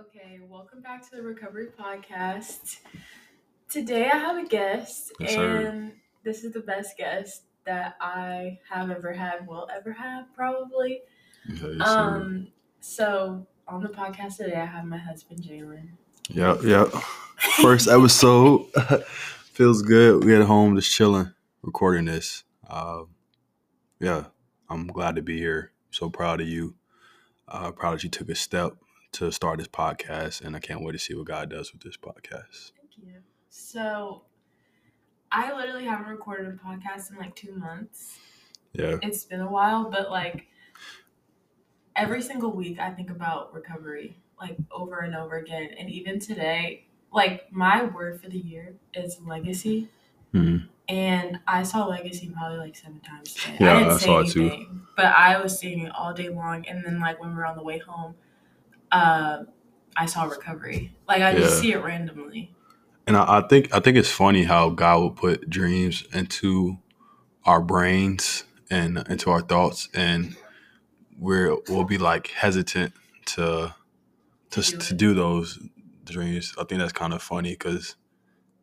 Okay, welcome back to the Recovery Podcast. Today I have a guest, Yes, and this is the best guest that I have ever had, will ever have, probably. Yeah, yes. Um, so on the podcast today, I have my husband Jalen. Yep, yep. First episode feels good. We at home just chilling, recording this. Uh, yeah, I'm glad to be here. So proud of you. Uh, proud that you took a step to start this podcast, and I can't wait to see what God does with this podcast. Thank you. So I literally haven't recorded a podcast in like two months. Yeah, It's been a while, but like every single week I think about recovery, like over and over again. And even today, like my word for the year is legacy. Mhm. And I saw legacy probably like seven times today. Yeah, I didn't I say saw it too. but I was seeing it all day long. And then like when we were on the way home, uh, I saw recovery. Like I just Yeah. see it randomly. and I, I think I think it's funny how God will put dreams into our brains and into our thoughts, and we're we'll be like hesitant to to do to do those dreams. I think that's kind of funny because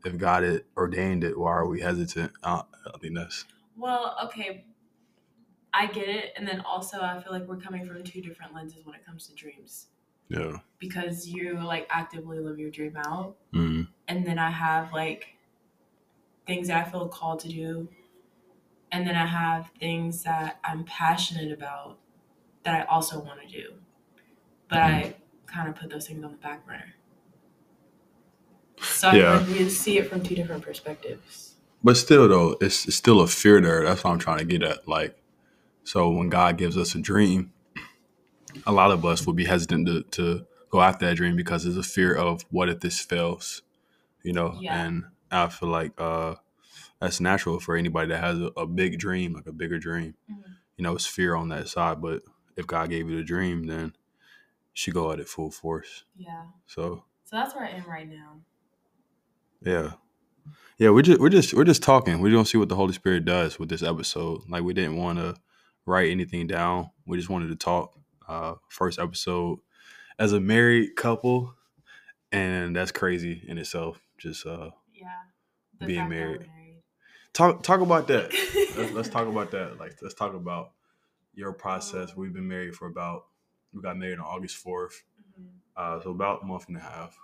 if God had ordained it, why are we hesitant? Uh, I think that's Well, okay. I get it. And then also I feel like we're coming from two different lenses when it comes to dreams. Yeah. because you like actively live your dream out Mm, and then i have like things that i feel called to do and then i have things that i'm passionate about that i also want to do but i kind of put those things on the back burner so Yeah. I feel like we see it from two different perspectives But still, though, it's, it's still a fear there. That's what I'm trying to get at. Like, so when God gives us a dream, a lot of us would be hesitant to, to go after that dream because there's a fear of what if this fails, you know? Yeah. And I feel like uh, that's natural for anybody that has a, a big dream, like a bigger dream. Mhm. You know, it's fear on that side. But if God gave you the dream, then should go at it full force. yeah So, so that's where i am right now Yeah. Yeah, we're just we're just we're just talking. We're gonna see what the Holy Spirit does with this episode. Like we didn't want to write anything down. We just wanted to talk. Uh first episode as a married couple. And that's crazy in itself. Just uh yeah Being fact married. talk talk about that. let's, let's talk about that. Like let's talk about your process. We've been married for about we got married on August fourth. Mhm. Uh so about a month and a half.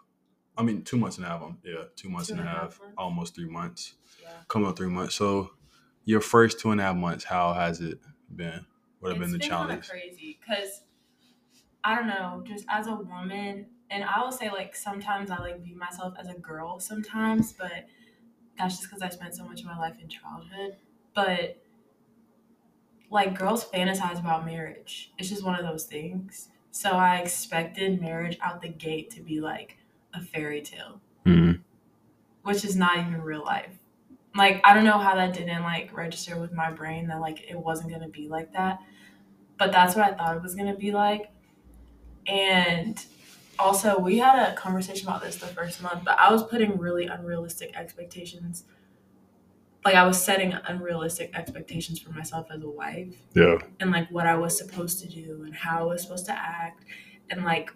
I mean two months and a half. Um, yeah, two months Two and a and a half? Almost three months. yeah coming up three months. So your first two and a half months, how has it been? What have been the challenge? crazy because I don't know, just as a woman, and I will say like sometimes I like view myself as a girl sometimes, but that's just because I spent so much of my life in childhood. But like girls fantasize about marriage. It's just one of those things. So I expected marriage out the gate to be like a fairy tale, Mhm. which is not even real life. Like I don't know how that didn't like register with my brain that like it wasn't gonna be like that but that's what I thought it was gonna be like. And also, we had a conversation about this the first month, but I was putting really unrealistic expectations. Like I was setting unrealistic expectations for myself as a wife, Yeah. and like what I was supposed to do, and how I was supposed to act, and like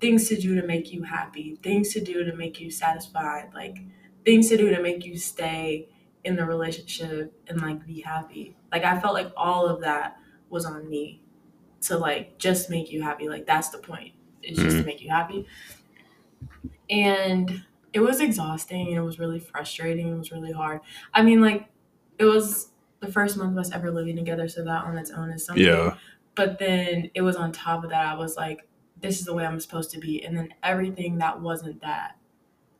things to do to make you happy, things to do to make you satisfied, like things to do to make you stay in the relationship and like be happy. Like I felt like all of that was on me to like just make you happy. Like that's the point. It's just to mm-hmm. make you happy. And it was exhausting and it was really frustrating. It was really hard. I mean, like it was the first month of us ever living together, so that on its own is something. Yeah. But then it was on top of that, I was like, this is the way I'm supposed to be. And then everything that wasn't that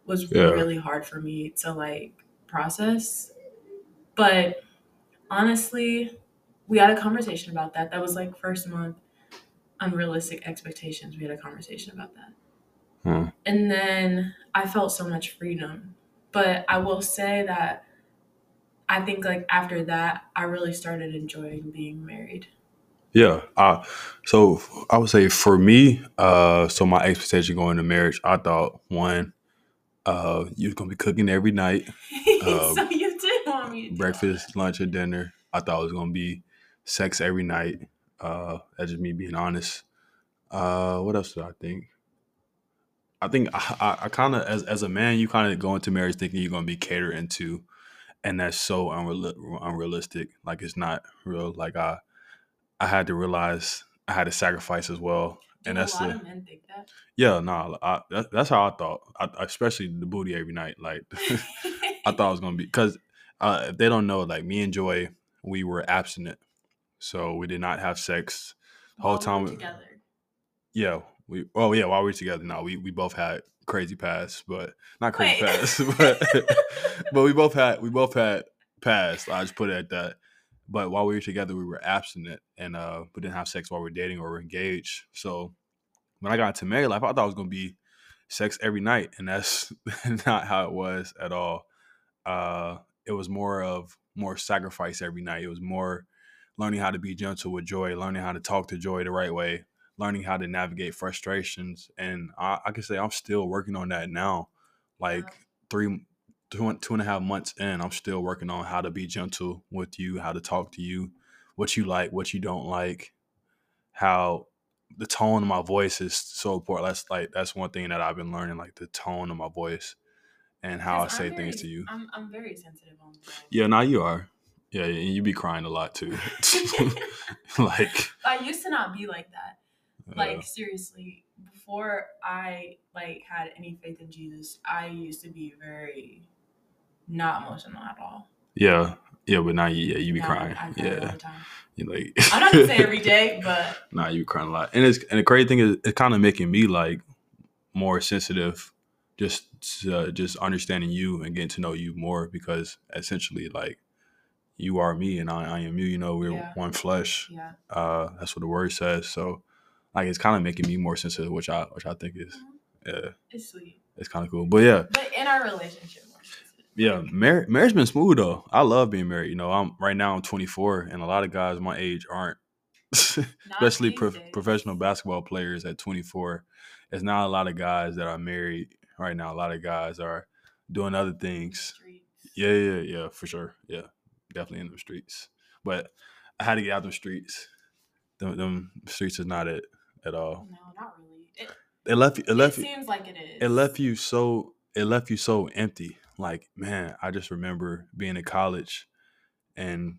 was Yeah. really hard for me to like process. But honestly, we had a conversation about that. That was like first month unrealistic expectations. We had a conversation about that. Hmm. And then I felt so much freedom. But I will say that I think like after that, I really started enjoying being married. Yeah. Uh, so I would say for me, uh, so my expectation going to marriage, I thought one, uh, you're gonna be cooking every night, so you did want me to breakfast, lunch, and dinner. I thought it was gonna be sex every night. Uh, that's just me being honest. Uh, what else did I think? I think I, I, I kind of as as a man, you kind of go into marriage thinking you're gonna be catered into, and that's so unreal, unrealistic. Like it's not real. Like I I had to realize I had to sacrifice as well, Do and that's the of men think that? yeah. No, I, that, that's how I thought. I, especially the booty every night. Like I thought it was gonna be because uh, if they don't know, like me and Joy, we were abstinent, so we did not have sex the whole While we time. were we- together. Yeah, we. Oh yeah, while we were together, no, we we both had crazy past, but not crazy Wait. past, but but we both had we both had past. I just put it at that. But while we were together, we were abstinent and uh, we didn't have sex while we were dating or were engaged. So when I got into married life, I thought it was gonna be sex every night, and that's not how it was at all. Uh, it was more of more sacrifice every night. It was more learning how to be gentle with joy, learning how to talk to joy the right way, learning how to navigate frustrations. And I, I can say I'm still working on that now. Like Wow. three, two, two and a half months in, I'm still working on how to be gentle with you, how to talk to you, what you like, what you don't like, how the tone of my voice is so important. That's like that's one thing that I've been learning, like the tone of my voice and how I say I'm things to you. I'm, I'm very sensitive on that. Yeah, now you are. Yeah, and you be crying a lot too. like, I used to not be like that. Like uh, seriously, before I like had any faith in Jesus, I used to be very not emotional at all. yeah, yeah, but now you, yeah, you be Now crying. I, I cry yeah, you like. I'm not gonna say every day, but nah, you be crying a lot, and it's and the crazy thing is, it's kind of making me like more sensitive, just uh, just understanding you and getting to know you more because essentially, like, you are me and I, I am you. You know, we're Yeah. one flesh. yeah. Uh, that's what the word says. So, like, it's kind of making me more sensitive, which I which I think is yeah, It's sweet. it's kind of cool. But yeah, But in our relationship, yeah, mar- marriage been smooth though. I love being married. You know, I'm right now I'm 24, and a lot of guys my age aren't, especially days. professional basketball players at 24. It's not a lot of guys that are married right now. A lot of guys are doing other things. Yeah, yeah, yeah, for sure. Yeah, definitely in the streets. But I had to get out the streets. Them, them streets is not it at all. No, not really. It, It left you. It it left you. seems like it is. it left you so it left you so empty like man i just remember being in college and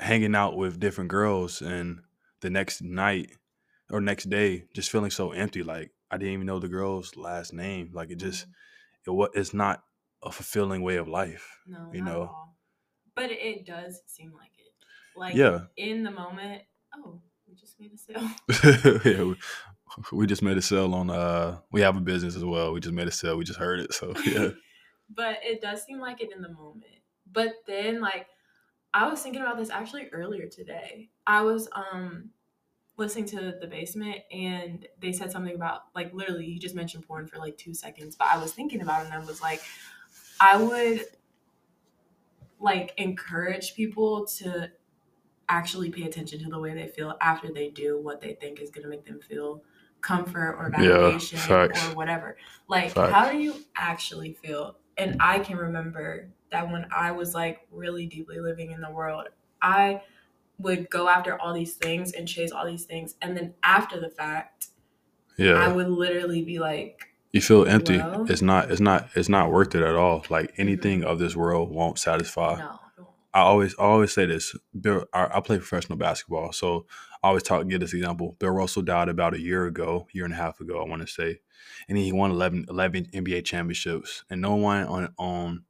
hanging out with different girls and the next night or next day just feeling so empty like i didn't even know the girl's last name like it just Mhm. it was it's not a fulfilling way of life No, you know. All. But it, does seem like it. Like yeah in the moment. Oh, we just made a sale. yeah we, we just made a sale on uh we have a business as well we just made a sale we just heard it so yeah but it does seem like it in the moment. But then like I was thinking about this actually earlier today. I was um listening to the basement and they said something about like literally he just mentioned porn for like two seconds, but I was thinking about it and I was like, I would like encourage people to actually pay attention to the way they feel after they do what they think is gonna make them feel comfort or Yeah, validation facts. or whatever. Like Facts. how do you actually feel? And I can remember that when I was like really deeply living in the world, I would go after all these things and chase all these things. And then after the fact, yeah. I would literally be like, you feel empty Well- it's not it's not it's not worth it at all like anything of this world won't satisfy no. I always I always say this. Bill, I, I play professional basketball, so I always talk give this example. Bill Russell died about a year ago, year and a half ago, I want to say, and he won 11, 11 NBA championships, and no one on on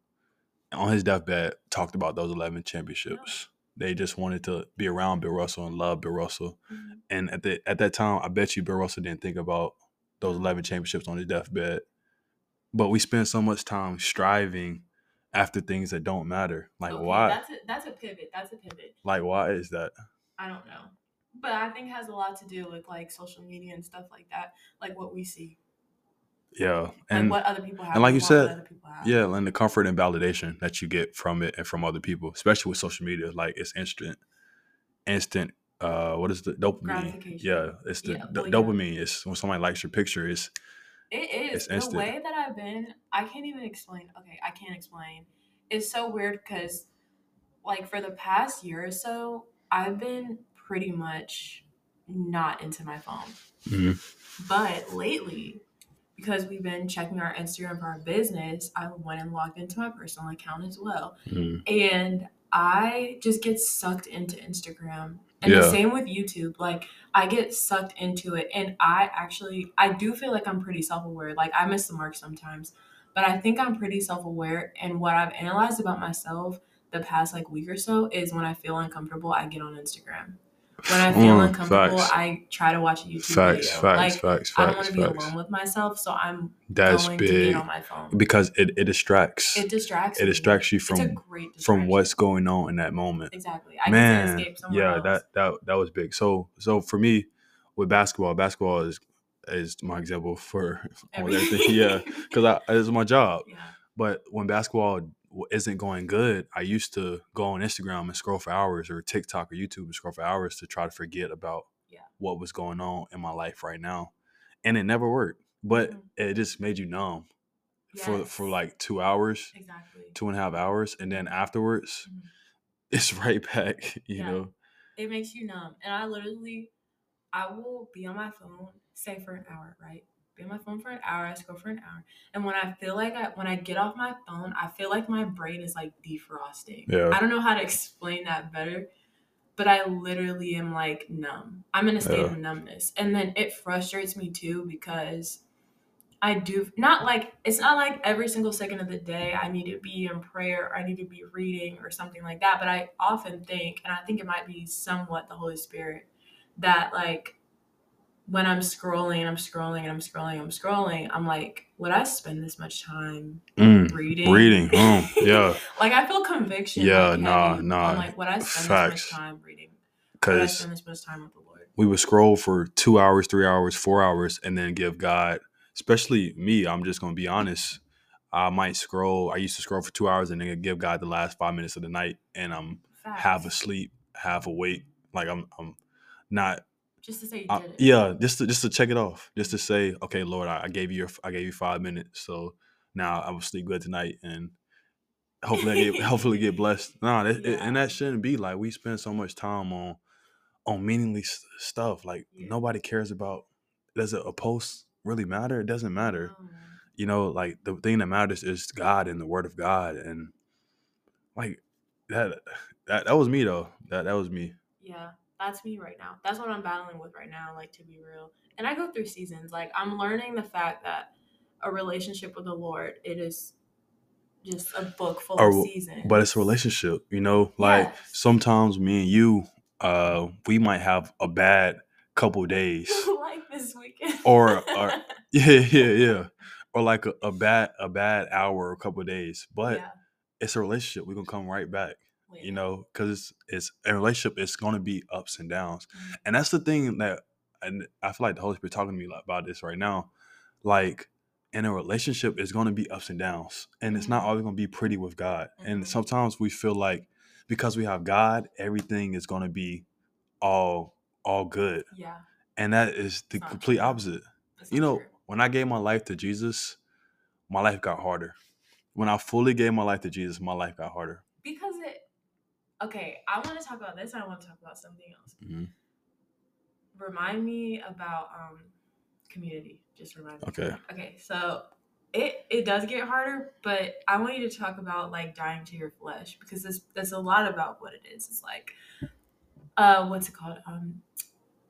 on his deathbed talked about those eleven championships. They just wanted to be around Bill Russell and love Bill Russell. Mhm. And at the at that time, I bet you Bill Russell didn't think about those eleven championships on his deathbed. But we spend so much time striving after things that don't matter. Like Okay, why? That's a, that's a pivot. That's a pivot. Like why is that? I don't know. But I think it has a lot to do with like social media and stuff like that, like what we see, Yeah, like and what other people have. and like you said, other people have. yeah, and the comfort and validation that you get from it and from other people, especially with social media, like it's instant, instant. Uh, what is the dopamine? Yeah, it's the Yeah, well, yeah. dopamine. It's when somebody likes your picture. It's It It's is the way that I've been. I can't even explain. Okay, I can't explain. It's so weird because, like, for the past year or so, I've been pretty much not into my phone. Mhm. But lately, because we've been checking our Instagram for our business, I went and logged into my personal account as well. Mm. And I just get sucked into Instagram. And Yeah. the same with YouTube. Like I get sucked into it. And I actually I do feel like I'm pretty self-aware. Like I miss the mark sometimes. But I think I'm pretty self-aware. And what I've analyzed about myself the past like week or so is when I feel uncomfortable, I get on Instagram. When I feel Mm, uncomfortable, facts. I try to watch a YouTube Facts, video. facts, like facts, I don't want to be alone with myself, so I'm That's going to big get on my phone. because it, it distracts. It distracts. It distracts you from from what's going on in that moment. exactly. I Man, can escape somewhere yeah, else. that that that was big. So so for me with basketball, basketball is is my example for everything. Yeah, because I it's my job. yeah. But when basketball isn't going good, I used to go on Instagram and scroll for hours, or TikTok or YouTube and scroll for hours to try to forget about Yeah. what was going on in my life right now, and it never worked. But Mhm. it just made you numb for for like two hours, exactly. two and a half hours, and then afterwards, Mhm. it's right back. You Yeah. know. It makes you numb, and I literally, I will be on my phone, say for an hour, right? Be on my phone for an hour. I scroll for an hour, and when I feel like I, when I get off my phone, I feel like my brain is like defrosting. Yeah. I don't know how to explain that better, but I literally am like numb. I'm in a state Yeah. of numbness, and then it frustrates me too because I do not like it's not like every single second of the day I need to be in prayer or I need to be reading or something like that. But I often think, and I think it might be somewhat the Holy Spirit, that like when I'm scrolling and I'm scrolling and I'm scrolling, I'm scrolling, I'm like, would I spend this much time Mm, reading? reading. Mm, yeah. like I feel conviction. Yeah, like, nah, heavy. nah. I'm like, would I spend Facts. this much time reading? Because spend this much time with the Lord? we would scroll for two hours, three hours, four hours, and then give God, especially me, I'm just going to be honest. I might scroll. I used to scroll for two hours and then give God the last five minutes of the night, and I'm half asleep, half awake. Like I'm, I'm not. Just to say you uh, I, yeah, just to just to check it off, just to say, okay, Lord, I, I gave you, your, I gave you five minutes, so now I will sleep good tonight, and hopefully, I get, hopefully get blessed. Nah, that, it- and that shouldn't be like we spend so much time on on meaningless stuff. Like Yeah. nobody cares about. Does a, a post really matter? It doesn't matter. Man. You know, like the thing that matters is God and the Word of God, and like that. That that was me though. That that was me. Yeah, that's me right now. That's what I'm battling with right now, like to be real. And I go through seasons. Like I'm learning the fact that a relationship with the Lord, it is just a book full of seasons. But it's a relationship, you know. Like Yes. sometimes me and you, uh, we might have a bad couple days, like this weekend. Or- or- yeah, yeah, yeah, or like a, a bad a bad hour or a couple days. But yeah. it's a relationship. We're gonna come right back. You know because it's, it's a relationship it's going to be ups and downs Mhm. and that's the thing that and i feel like the holy spirit talking to me about this right now like in a relationship it's going to be ups and downs and it's not Mhm. always going to be pretty with god Mhm. and sometimes we feel like because we have god everything is going to be all all good Yeah. and that is the not complete true. opposite that's you know true. when i gave my life to jesus my life got harder when i fully gave my life to jesus my life got harder. Okay, I want to talk about this. and I want to talk about something else. Mhm. Remind me about um community. Just remind me. Okay. Okay, so it it does get harder, but I want you to talk about like dying to your flesh because this that's a lot about what it is. It's like uh what's it called? Um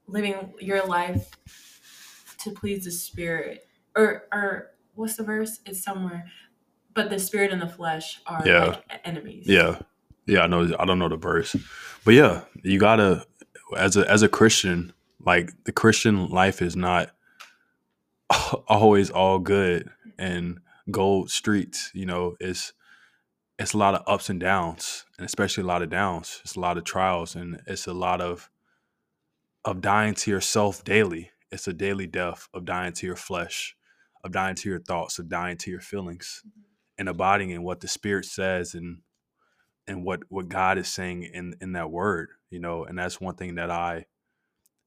living your life to please the spirit. Or or what's the verse? It's somewhere. But the spirit and the flesh are Yeah. like enemies. Yeah, yeah, I know. I don't know the verse, but yeah, you gotta as a as a Christian, like the Christian life is not always all good and gold streets. You know, it's it's a lot of ups and downs, and especially a lot of downs. It's a lot of trials, and it's a lot of of dying to yourself daily. It's a daily death of dying to your flesh, of dying to your thoughts, of dying to your feelings, mm-hmm. and abiding in what the Spirit says and and what what God is saying in in that word, you know, and that's one thing that I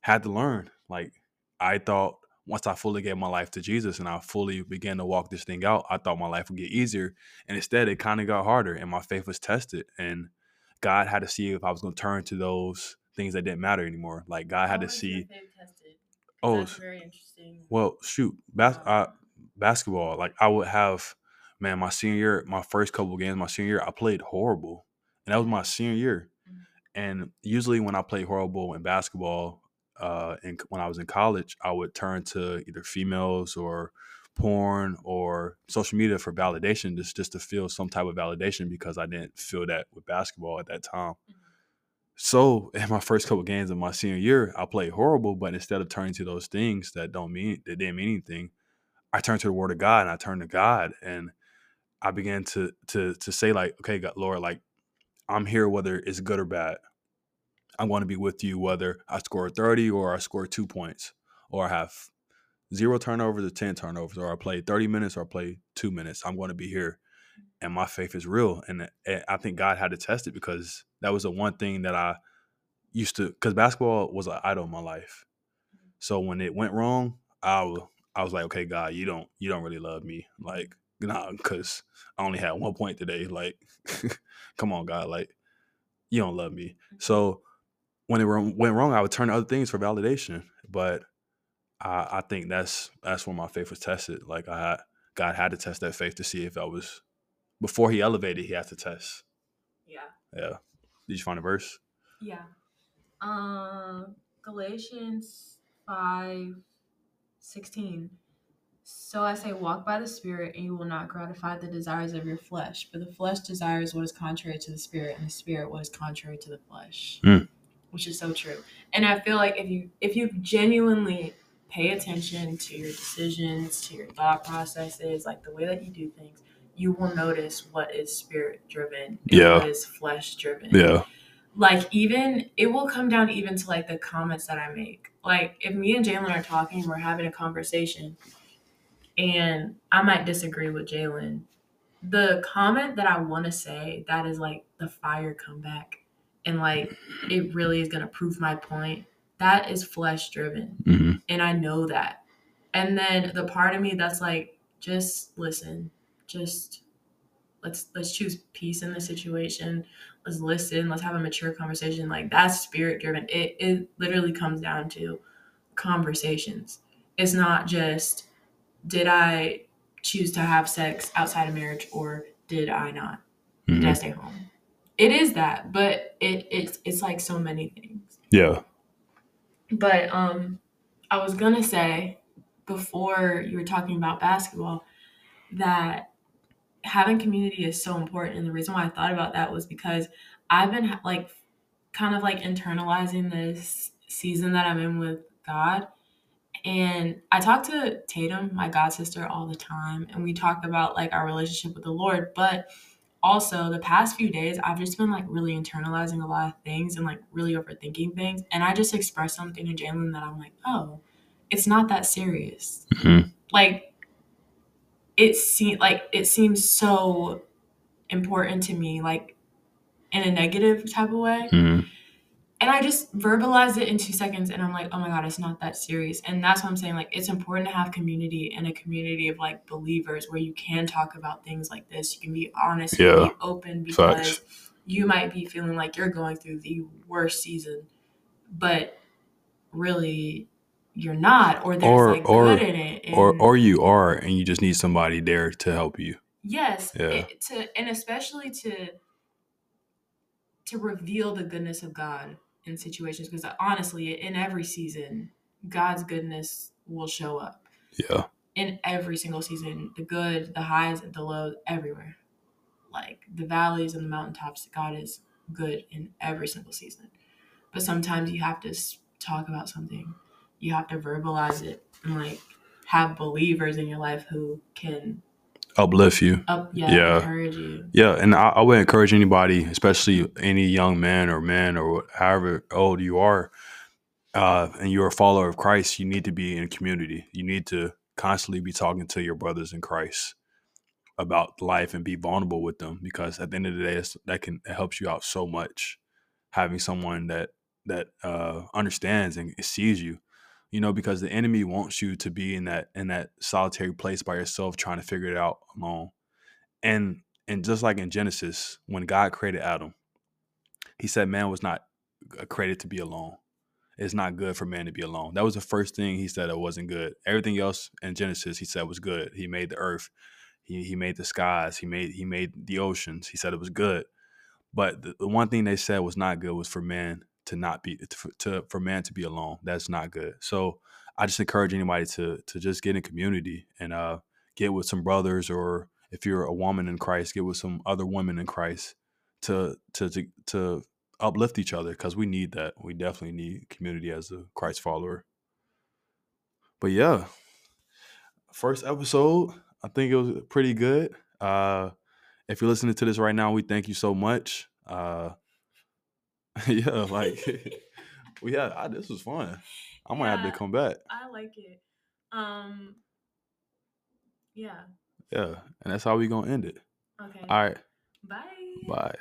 had to learn. Like I thought once I fully gave my life to Jesus and I fully began to walk this thing out, I thought my life would get easier, and instead it kind of got harder, and my faith was tested, and God had to see if I was going to turn to those things that didn't matter anymore. Like God had to see. faith tested? 'Cause Oh, that's very interesting. Well, shoot, bas- Um, uh, basketball. Like I would have, man, my senior my first couple games, my senior year, I played horrible, and that was my senior year. Mhm. And usually, when I played horrible in basketball, uh, and when I was in college, I would turn to either females or porn or social media for validation, just just to feel some type of validation because I didn't feel that with basketball at that time. Mhm. So in my first couple games of my senior year, I played horrible, but instead of turning to those things that don't mean that didn't mean anything, I turned to the word of God and I turned to God and I began to to to say like, okay, God, Lord, like I'm here whether it's good or bad. I want to be with you whether I score 30 or I score two points or I have zero turnovers or 10 turnovers or I play 30 minutes or I play two minutes. I'm going to be here. And my faith is real. And eh, I think God had to test it because that was the one thing that I used to, because basketball was an idol in my life. So when it went wrong, I I was like, okay, God, you don't, you don't really love me. Like, nah, because I only had one point today. Like, come on, God, like, you don't love me. So when it went wrong, I would turn to other things for validation. But I, I think that's that's when my faith was tested. Like I God had to test that faith to see if I was before He elevated. He had to test. Yeah. Yeah. Did you find a verse? Yeah. Um Galatians 5 16. So I say, walk by the Spirit, and you will not gratify the desires of your flesh. For the flesh desires what is contrary to the Spirit, and the Spirit what is contrary to the flesh. Mm. Which is so true. And I feel like if you if you genuinely pay attention to your decisions, to your thought processes, like the way that you do things, you will notice what is spirit driven and Yeah. what is flesh driven Yeah. like even it will come down even to like the comments that I make. Like if me and Jalen are talking, we're having a conversation, and I might disagree with Jalen. The comment that I want to say that is like the fire comeback, and like it really is gonna prove my point. That is flesh driven, hmm and I know that. And then the part of me that's like, just listen, just let's let's choose peace in the situation let's listen let's have a mature conversation like that's spirit driven it it literally comes down to conversations it's not just did i choose to have sex outside of marriage or did i not? Did i hmm stay home? It is that but it it's it's like so many things. Yeah. but um i was gonna say before you were talking about basketball that having community is so important. And the reason why i thought about that was because i've been like kind of like internalizing this season that i'm in with god and i talk to tatum my god sister all the time and we talk about like our relationship with the lord. But also the past few days i've just been like really internalizing a lot of things and like really overthinking things. And i just expressed something to jalen that i'm like oh it's not that serious. Hmm like it seemed like it seems so important to me like in a negative type of way. Hmm and i just verbalized it in two seconds and i'm like oh my god it's not that serious and that's what i'm saying like it's important to have community and a community of like believers where you can talk about things like this you can be honest can Yeah. be open because Facts. you might be feeling like you're going through the worst season but really you're not or there's Or- like or- good in it Or or you are, and you just need somebody there to help you. Yes, Yeah. it- to and especially to to reveal the goodness of God in situations because honestly, in every season, God's goodness will show up Yeah. in every single season. The good, the highs, the lows, everywhere. Like the valleys and the mountaintops, God is good in every single season. But sometimes you have to talk about something. You have to verbalize it and like have believers in your life who can Uplift you. up yeah, Yeah. encourage you. Yeah, and I, I would encourage anybody, especially any young man or man or however old you are, uh, and you're a follower of Christ, you need to be in a community. You need to constantly be talking to your brothers in Christ about life and be vulnerable with them because at the end of the day, it's, that can it helps you out so much. Having someone that that uh, understands and sees you, you know, because the enemy wants you to be in that in that solitary place by yourself, trying to figure it out alone. And and just like in Genesis, when God created Adam, he said man was not uh, created to be alone. it's not good for man to be alone. That was the first thing he said it wasn't good. Everything else in Genesis he said was good. He made the earth, he he made the skies, he made he made the oceans. He said it was good. But the, the one thing they said was not good was for man to not be to, to for man to be alone. That's not good. So I just encourage anybody to to just get in community and uh get with some brothers or if you're a woman in Christ, get with some other women in Christ to to to, to uplift each other because we need that. We definitely need community as a Christ follower. But yeah, first episode, I think it was pretty good. Uh, if you're listening to this right now, we thank you so much. Uh, yeah, like we had I, this was fun. I might have to come back. I like it. Um. Yeah. Yeah, and that's how we gonna end it. Okay. All right, Bye. bye.